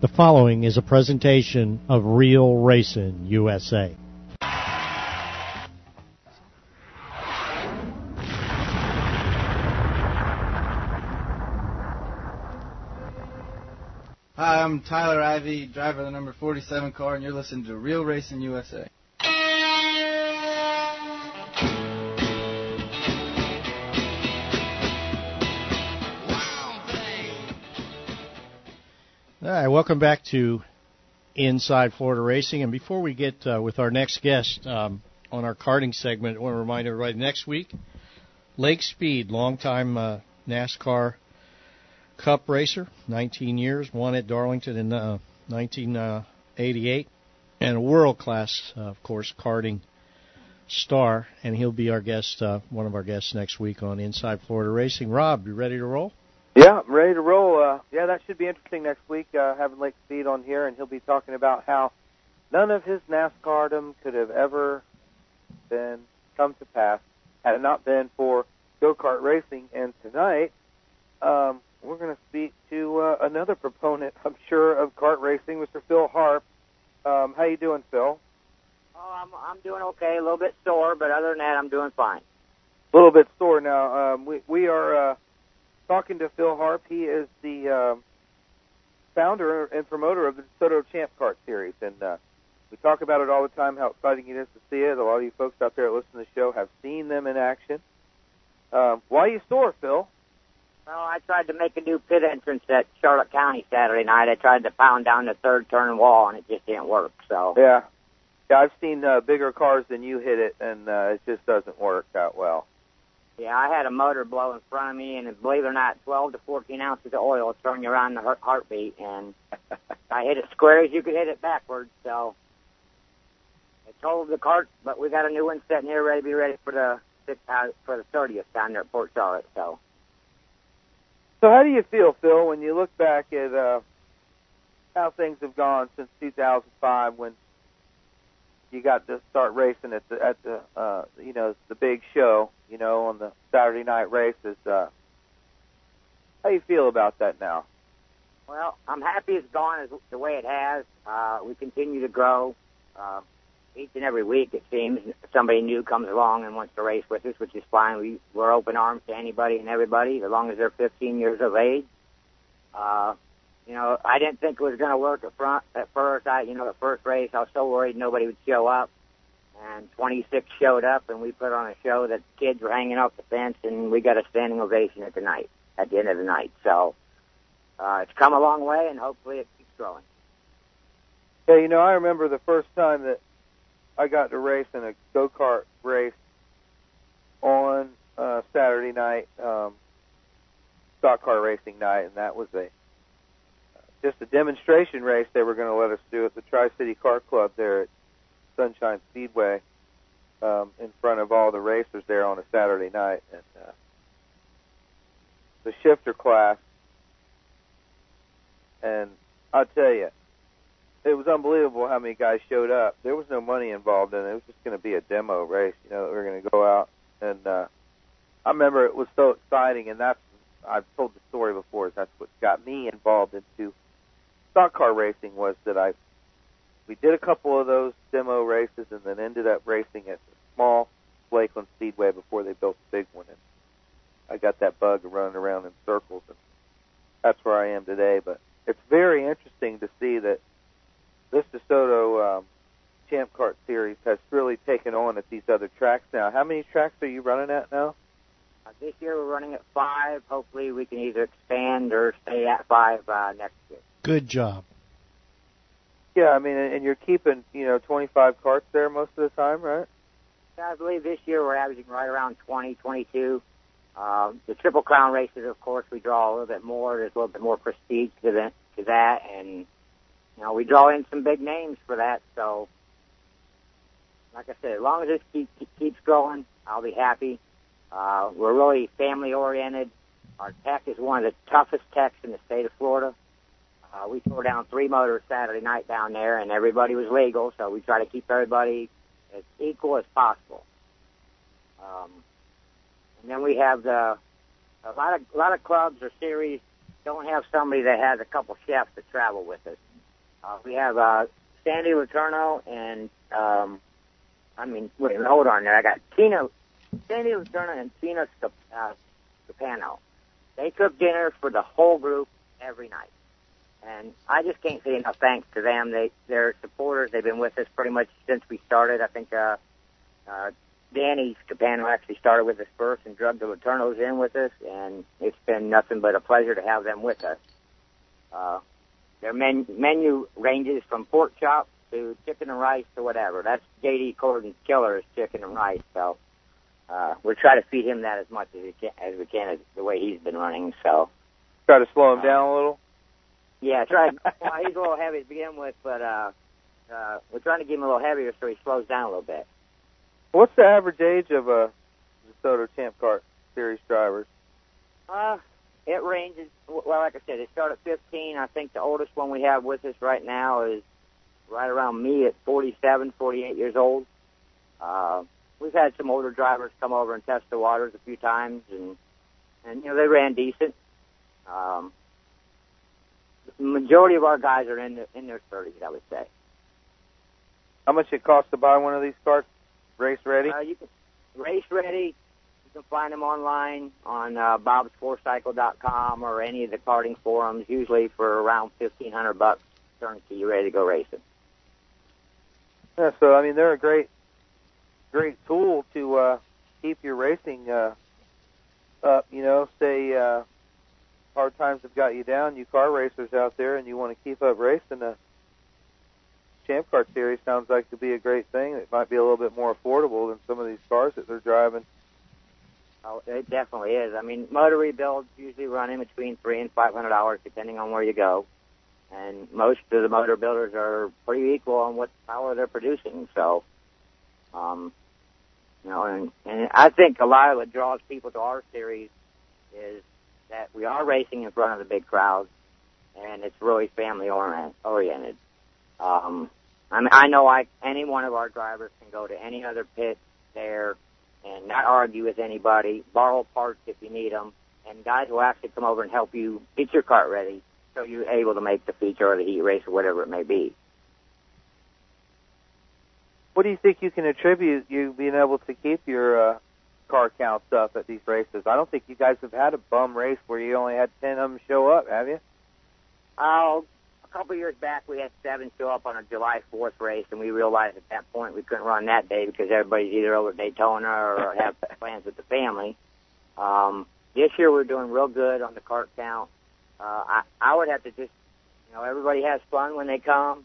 The following is a presentation of Real Racing USA. Hi, I'm Tyler Ivy, driver of the number 47 car, and you're listening to Real Racing USA. Right, welcome back to Inside Florida Racing. And before we get uh, with our next guest um, on our karting segment, I want to remind everybody next week, Lake Speed, longtime uh, NASCAR Cup racer, 19 years, won at Darlington in uh, 1988, and a world class, uh, of course, karting star. And he'll be our guest, uh, one of our guests next week on Inside Florida Racing. Rob, you ready to roll? Yeah, I'm ready to roll. Uh, yeah, that should be interesting next week, uh, having Lake Speed on here, and he'll be talking about how none of his NASCARdom could have ever been come to pass had it not been for go-kart racing. And tonight, um, we're going to speak to uh, another proponent, I'm sure, of kart racing, Mr. Phil Harp. Um, how you doing, Phil? Oh, I'm I'm doing okay. A little bit sore, but other than that, I'm doing fine. A little bit sore now. Um, we we are uh, talking to Phil Harp. He is the um, founder and promoter of the DeSoto Champ Kart series, and uh, we talk about it all the time. How exciting it is to see it. A lot of you folks out there that listen to the show have seen them in action. Um, why are you sore, Phil? Well, I tried to make a new pit entrance at Charlotte County Saturday night. I tried to pound down the third turn wall, and it just didn't work. So Yeah, yeah. I've seen uh, bigger cars than you hit it, and uh, it just doesn't work that well. Yeah, I had a motor blow in front of me, and believe it or not, 12 to 14 ounces of oil turn you around the heart- heartbeat, and I hit it square as you could hit it backwards. So I totaled the cart, but we got a new one sitting here ready to be ready for the uh, for the 30th down there at Port Charlotte. So. So how do you feel, Phil, when you look back at uh, how things have gone since 2005, when you got to start racing at the at the uh, you know the big show, you know, on the Saturday night races? Uh, how you feel about that now? Well, I'm happy it's gone as the way it has. Uh, we continue to grow. Uh, each and every week, it seems somebody new comes along and wants to race with us, which is fine. We we're open arms to anybody and everybody, as long as they're 15 years of age. Uh, you know, I didn't think it was going to work at front at first. I, you know, the first race, I was so worried nobody would show up, and 26 showed up, and we put on a show that kids were hanging off the fence, and we got a standing ovation at the night, at the end of the night. So. Uh, it's come a long way, and hopefully it keeps growing. Yeah, you know, I remember the first time that I got to race in a go kart race on uh, Saturday night, um, stock car racing night, and that was a just a demonstration race they were going to let us do at the Tri City Car Club there at Sunshine Speedway um, in front of all the racers there on a Saturday night, and uh, the shifter class. And I'll tell you, it was unbelievable how many guys showed up. There was no money involved in it. It was just going to be a demo race. You know, we were going to go out, and uh, I remember it was so exciting. And that's I've told the story before. That's what got me involved into stock car racing was that I we did a couple of those demo races, and then ended up racing at the small Lakeland Speedway before they built the big one. And I got that bug of running around in circles, and that's where I am today. But it's very interesting to see that this DeSoto um, Champ Kart series has really taken on at these other tracks now. How many tracks are you running at now? Uh, this year we're running at five. Hopefully we can either expand or stay at five uh, next year. Good job. Yeah, I mean, and you're keeping you know 25 carts there most of the time, right? Yeah, I believe this year we're averaging right around 20, 22. Uh, the Triple Crown races, of course, we draw a little bit more. There's a little bit more prestige to, the, to that, and you know we draw in some big names for that. So, like I said, as long as this keep, keep, keeps growing, I'll be happy. Uh, we're really family oriented. Our tech is one of the toughest techs in the state of Florida. Uh, we tore down three motors Saturday night down there, and everybody was legal, so we try to keep everybody as equal as possible. Um, and then we have the a lot of a lot of clubs or series don't have somebody that has a couple chefs that travel with us. Uh, we have uh, Sandy Letourneau and um, I mean, wait, hold on there. I got Tina, Sandy Letourneau and Tina uh, Scapano. They cook dinner for the whole group every night. And I just can't say enough thanks to them. They, they're supporters. They've been with us pretty much since we started. I think, uh, uh, Danny Scapano actually started with us first and drugged the Letourneaus in with us, and it's been nothing but a pleasure to have them with us. Uh, their men- menu ranges from pork chop to chicken and rice to whatever. That's J.D. Gordon's killer is chicken and rice. So uh, we're trying to feed him that as much as we can, as we can, as the way he's been running. So try to slow him down a little. Yeah, try. well, he's a little heavy to begin with, but uh, uh, we're trying to get him a little heavier so he slows down a little bit. What's the average age of a DeSoto Champ Car Series drivers? Uh, it ranges. Well, like I said, they start at 15. I think the oldest one we have with us right now is right around me at 47, 48 years old. Uh, we've had some older drivers come over and test the waters a few times, and and you know they ran decent. Um, majority of our guys are in the, in their 30s, I would say. How much it costs to buy one of these carts? Race ready? Uh, you can race ready. You can find them online on uh, bobsfourcycle.com or any of the karting forums. Usually for around fifteen hundred bucks, turnkey, you ready to go racing. Yeah, so I mean they're a great, great tool to uh, keep your racing uh, up. You know, say uh, hard times have got you down, you car racers out there, and you want to keep up racing. Uh, Champ Car Series sounds like to be a great thing. It might be a little bit more affordable than some of these cars that they're driving. Oh, it definitely is. I mean, motor rebuilds usually run in between three and five hundred dollars, depending on where you go. And most of the motor builders are pretty equal on what power they're producing. So, um, you know, and, and I think a lot of what draws people to our series is that we are racing in front of the big crowds, and it's really family oriented. Um, I mean, I know I any one of our drivers can go to any other pit there and not argue with anybody, borrow parts if you need them, and guys will actually come over and help you get your cart ready so you're able to make the feature or the heat race or whatever it may be. What do you think you can attribute you being able to keep your uh, car counts up at these races? I don't think you guys have had a bum race where you only had ten of them show up, have you? Oh, a couple years back, we had seven show up on a July 4th race, and we realized at that point we couldn't run that day because everybody's either over Daytona or have plans with the family. Um, this year we're doing real good on the cart count. Uh, I, I would have to just, you know, everybody has fun when they come.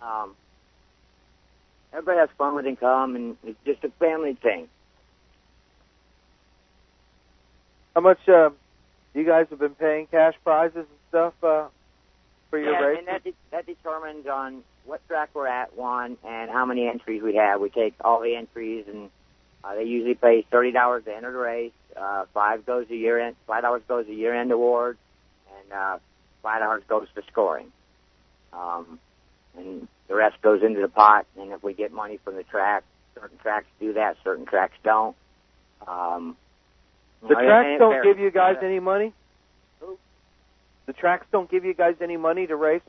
Um, everybody has fun when they come, and it's just a family thing. How much uh, you guys have been paying cash prizes and stuff uh, for your race? yeah, races? and that de- that determines on what track we're at, one, and how many entries we have. We take all the entries, and uh, they usually pay thirty dollars to enter the race. Uh, five goes to year end. Five dollars goes to year end award, and uh, five dollars goes to scoring. Um, and the rest goes into the pot. And if we get money from the track, certain tracks do that, certain tracks don't. Um, the know, tracks don't varies. give you guys any money. Who? The tracks don't give you guys any money to race.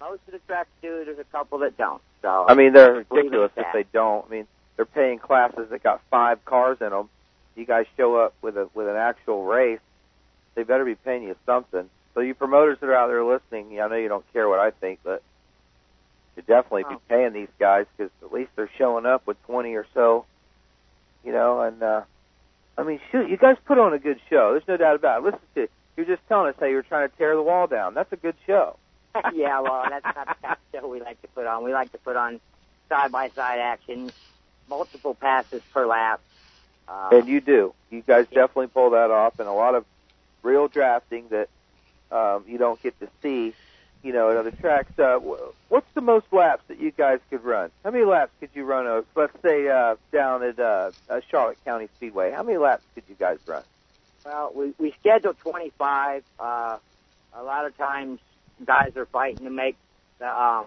Most of the tracks do. There's a couple that don't. So I mean, they're ridiculous if they don't. I mean, they're paying classes that got five cars in them. You guys show up with a with an actual race. They better be paying you something. So you promoters that are out there listening, I know you don't care what I think, but you definitely be Oh. paying these guys because at least they're showing up with twenty or so. You know, and uh I mean, shoot, you guys put on a good show. There's no doubt about it. Listen to you're just telling us how you were trying to tear the wall down. That's a good show. yeah, well, that's not the kind of show we like to put on. We like to put on side by side action, multiple passes per lap. Uh, And you do. You guys definitely pull that off, and a lot of real drafting that um, you don't get to see, you know, at other tracks. Uh, what's the most laps that you guys could run? How many laps could you run? Uh, let's say uh, down at uh, uh, Charlotte County Speedway. How many laps could you guys run? well, we we schedule 25. Uh, a lot of times, guys are fighting to make the um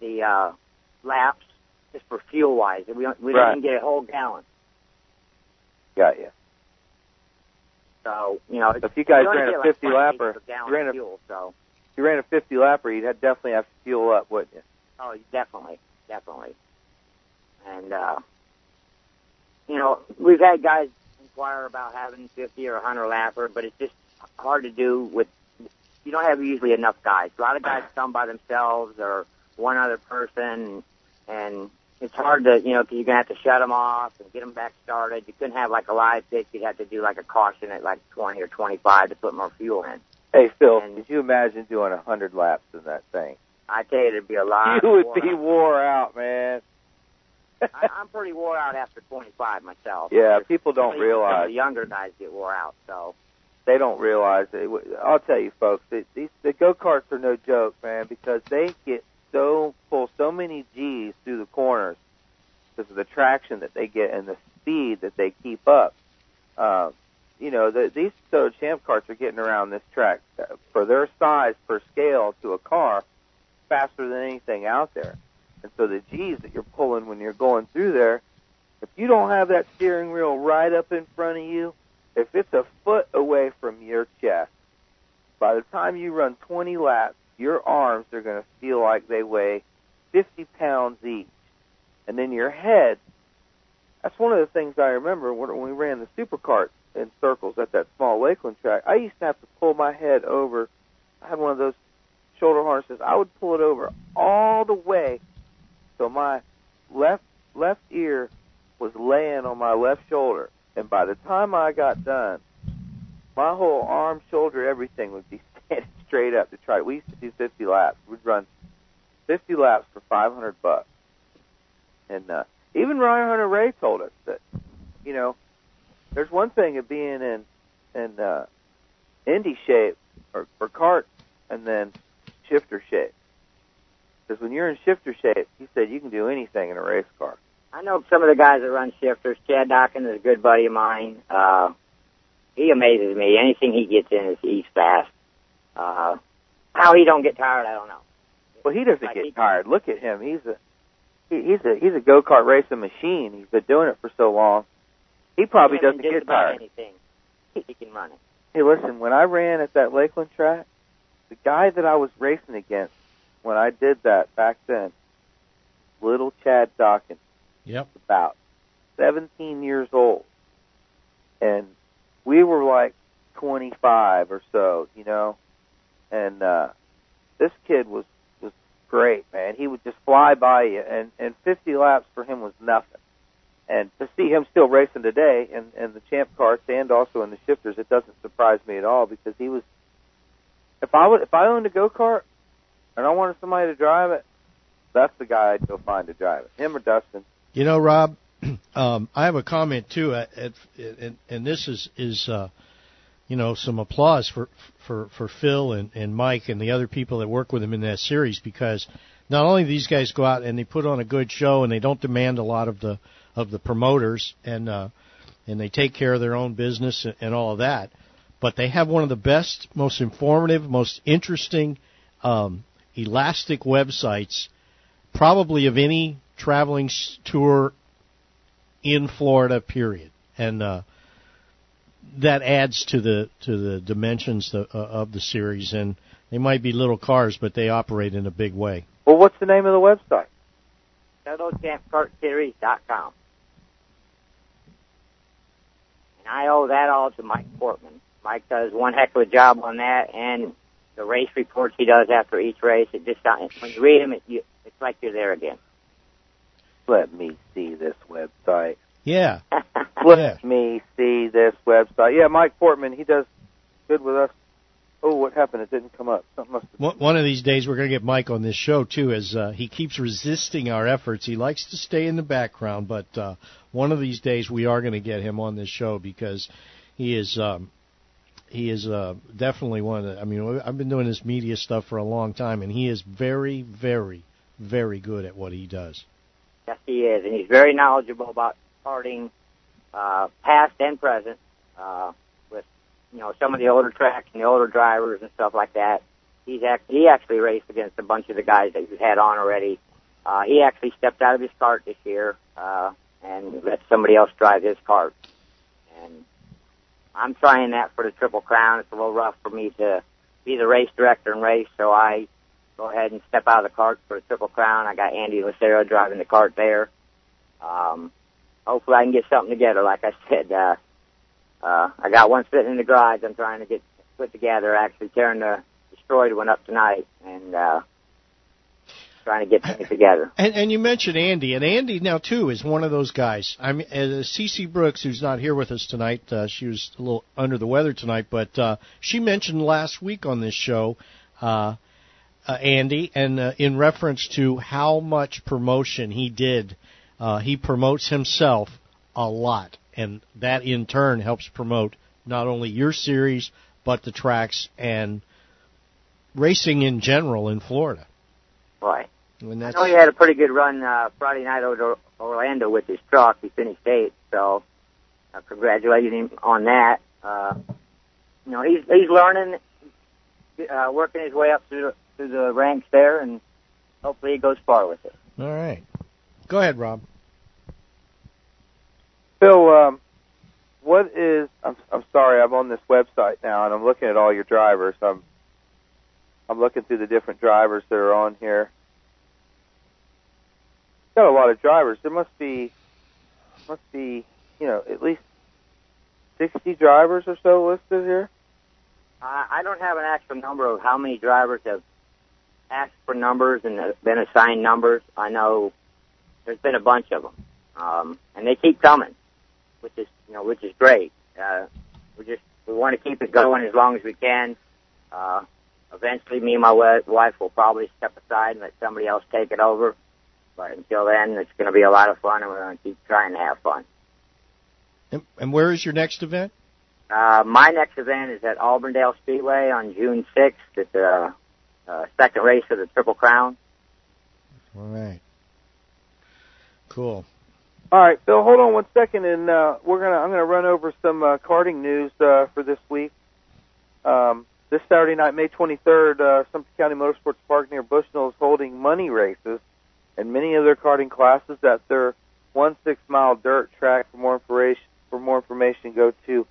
the uh, laps just for fuel wise. We don't we Right. don't even get a whole gallon. Got you. So you know, If you guys ran a get like 50 five lapper, liters per gallon you ran a- fuel. So You ran a 50 lapper, you'd definitely have to fuel up, wouldn't you? oh, definitely, definitely. And uh, you know, we've had guys inquire about having 50 or 100 lapper, but it's just hard to do with. You don't have usually enough guys. A lot of guys come by themselves or one other person, and it's hard to, you know, because you're gonna have to shut them off and get them back started. You couldn't have like a live pitch. You'd have to do like a caution at like 20 or 25 to put more fuel in. Hey, Phil, could you imagine doing a 100 laps in that thing? I tell you, it'd be a lot. you would be out. wore out, man. I, I'm pretty wore out after 25 myself. yeah, people don't realize. The younger guys get wore out, so they don't realize it. I'll tell you, folks, it, these the go karts are no joke, man, because they get so pull so many G's through the corners because of the traction that they get and the speed that they keep up. Um, you know, the, these DeSoto Champ carts are getting around this track uh, for their size per scale to a car faster than anything out there. And so the G's that you're pulling when you're going through there, if you don't have that steering wheel right up in front of you, if it's a foot away from your chest, by the time you run 20 laps, your arms are going to feel like they weigh 50 pounds each. And then your head, that's one of the things I remember when we ran the supercart in circles at that small Lakeland track. I used to have to pull my head over. I had one of those shoulder harnesses. I would pull it over all the way so my left left ear was laying on my left shoulder. And by the time I got done, my whole arm, shoulder, everything would be standing straight up to try. We used to do 50 laps. We'd run 50 laps for 500 bucks. And uh, even Ryan Hunter-Reay told us that, you know, there's one thing of being in in uh, Indy shape or, or cart and then shifter shape. Because when you're in shifter shape, he said you can do anything in a race car. I know some of the guys that run shifters. Chad Dawkins is a good buddy of mine. Uh, he amazes me. Anything he gets in is he's fast. Uh, how he don't get tired, I don't know. Well, he doesn't Like get he- tired. Look at him. He's a he, he's a he's a go kart racing machine. He's been doing it for so long. He probably He doesn't get about tired. Anything. He can run it. Hey, listen, when I ran at that Lakeland track, the guy that I was racing against when I did that back then, little Chad Dawkins, Yep. about 17 years old. And we were like 25 or so, you know. And uh this kid was was great, man. He would just fly by you and and 50 laps for him was nothing. And to see him still racing today in, and the champ carts and also in the shifters, it doesn't surprise me at all because he was if I would if I owned a go-kart and I wanted somebody to drive it, that's the guy I'd go find to drive it. Him or Dustin. You know, Rob, um, I have a comment too, at, at, and, and this is is uh, you know some applause for for for Phil and, and Mike and the other people that work with him in that series because not only these guys go out and they put on a good show and they don't demand a lot of the of the promoters and uh, and they take care of their own business and, and all of that, but they have one of the best, most informative, most interesting, um, elastic websites probably of any traveling tour in Florida. Period, and uh, that adds to the to the dimensions of, of the series. And they might be little cars, but they operate in a big way. Well, what's the name of the website? DeSotoChampKartSeries.com. And I owe that all to Mike Portman. Mike does one heck of a job on that, and the race reports he does after each race. It just when you read them, it, you, it's like you're there again. Let me see this website. Yeah, Let Yeah. me see this website. Yeah, Mike Portman, he does good with us. Oh, what happened? It didn't come up. Something must have. One one of these days we're going to get Mike on this show too, as uh, he keeps resisting our efforts. He likes to stay in the background, but uh, one of these days we are going to get him on this show because he is um, he is uh, definitely one of the. I mean, I've been doing this media stuff for a long time, and he is very, very, very good at what he does. Yes, he is, and he's very knowledgeable about karting, uh, past and present, uh, with you know some of the older tracks and the older drivers and stuff like that. He's act- he actually raced against a bunch of the guys that you've had on already. Uh, he actually stepped out of his cart this year uh, and let somebody else drive his cart. And I'm trying that for the Triple Crown. It's a little rough for me to be the race director and race, so I go ahead and step out of the cart for the Triple Crown. I got Andy Lucero driving the cart there. Um, hopefully I can get something together. Like I said, uh, uh, I got one sitting in the garage. I'm trying to get put together. Actually tearing the destroyed one up tonight and uh, trying to get things together. And, and you mentioned Andy, and Andy now too is one of those guys. I mean, uh, Cece Brooks, who's not here with us tonight, uh, she was a little under the weather tonight, but uh, she mentioned last week on this show. Uh, uh, Andy, and uh, in reference to how much promotion he did, uh, he promotes himself a lot, and that in turn helps promote not only your series but the tracks and racing in general in Florida. Right. And that's, I know he had a pretty good run uh, Friday night over Orlando with his truck. He finished eighth, so uh, congratulating him on that. Uh, you know, he's he's learning, uh, working his way up through the, through the ranks there, and hopefully he goes far with it. all right. Go ahead, Rob. Phil, um, what is? I'm I'm sorry, I'm on this website now, and I'm looking at all your drivers. I'm I'm looking through the different drivers that are on here. Got a lot of drivers. There must be must be you know at least sixty drivers or so listed here. Uh, I don't have an actual number of how many drivers have asked for numbers and have been assigned numbers. I know there's been a bunch of them, um, and they keep coming, which is you know which is great. Uh, we just we want to keep it going as long as we can. Uh, eventually, me and my wife will probably step aside and let somebody else take it over. But until then, it's going to be a lot of fun, and we're going to keep trying to have fun. And, and where is your next event? Uh, my next event is at Auburndale Speedway on June 6th. It's the uh, second race of the Triple Crown. All right. Cool. All right, Phil, hold on one second, and uh, we're gonna I'm gonna run over some uh, karting news uh, for this week. Um, this Saturday night, May 23rd, uh, Sumter County Motorsports Park near Bushnell is holding money races and many of their karting classes at their one six mile dirt track. For more information, for more information, go to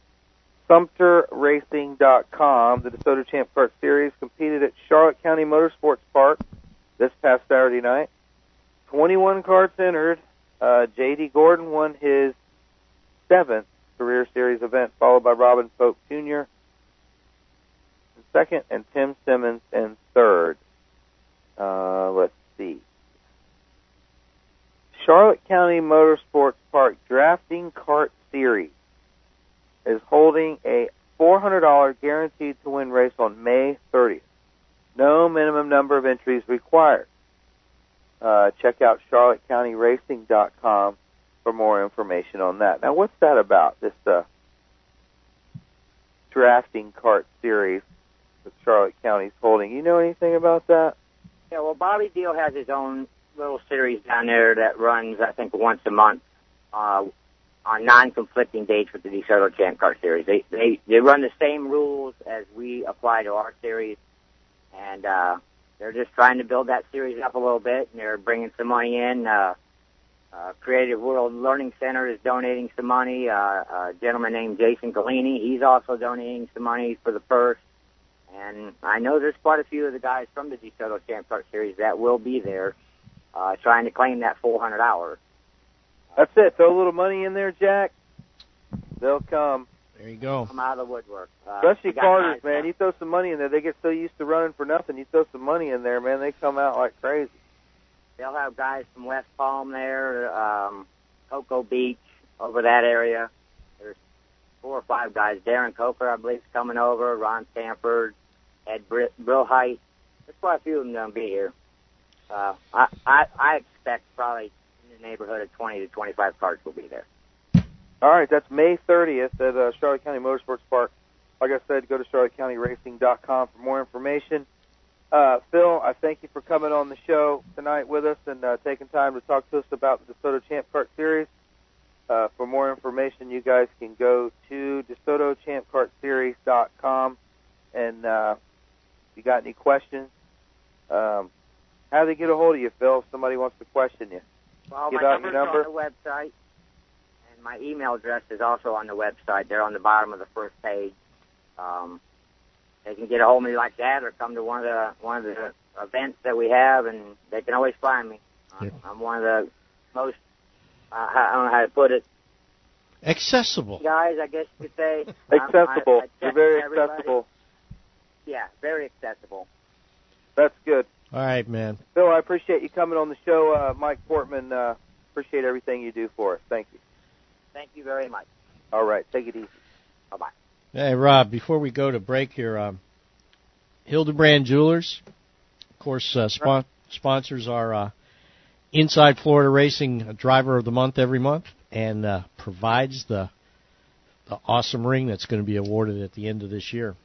SumterRacing.com. The DeSoto Champ Kart Series competed at Charlotte County Motorsports Park this past Saturday night. 21 karts entered. Uh, J.D. Gordon won his seventh career series event, followed by Robin Pope Jr. in second and Tim Simmons in third. Uh, let's see. Charlotte County Motorsports Park Drafting Cart Series is holding a $400 guaranteed to win race on May 30th. No minimum number of entries required. Uh, check out charlottecounty.racing.com for more information on that. Now, what's that about? This uh, drafting cart series that Charlotte County's holding. You know anything about that? Yeah, well, Bobby Deal has his own little series down there that runs, I think, once a month uh, on non-conflicting dates with the DeSoto Champ Car Series. They they they run the same rules as we apply to our series, and uh, they're just trying to build that series up a little bit, and they're bringing some money in. Uh, uh, Creative World Learning Center is donating some money. Uh, a gentleman named Jason Galini, he's also donating some money for the purse. And I know there's quite a few of the guys from the DeSoto Champ Car Series that will be there, uh, trying to claim that 400 hours. That's it. Throw a little money in there, Jack. They'll come. There you go. Come out of the woodwork. Uh, Especially we karters, man. uh, You throw some money in there, they get so used to running for nothing. You throw some money in there, man, they come out like crazy. They'll have guys from West Palm there, um, Cocoa Beach, over that area. There's four or five guys. Darren Coker, I believe, is coming over. Ron Stanford, Ed Br- Brillhite. There's quite a few of them going to be here. Uh, I, I, I expect probably in the neighborhood of 20 to 25 cars will be there. All right, that's May 30th at uh, Charlotte County Motorsports Park. Like I said, go to charlottecountyracing.com for more information. Uh, Phil, I thank you for coming on the show tonight with us and uh, taking time to talk to us about the DeSoto Champ Kart Series. Uh, for more information, you guys can go to DeSotoChampKartSeries.com. And uh, if you got any questions, um, how do they get a hold of you, Phil, if somebody wants to question you? Well, Give my out your number. on the website, my email address is also on the website. They're on the bottom of the first page. Um, they can get a hold of me like that, or come to one of the one of the events that we have, and they can always find me. I'm, I'm one of the most uh, I don't know how to put it. Accessible guys, I guess you could say. accessible. I, I You're very everybody. accessible. Yeah, very accessible. That's good. All right, man. Bill, I appreciate you coming on the show. Uh, Mike Portman, uh, appreciate everything you do for us. Thank you. Thank you very much. All right, take it easy. Bye bye. Hey, Rob. Before we go to break here, um, Hildebrand Jewelers, of course, uh, spon- sponsors our uh, Inside Florida Racing Driver of the Month every month, and uh, provides the the awesome ring that's going to be awarded at the end of this year.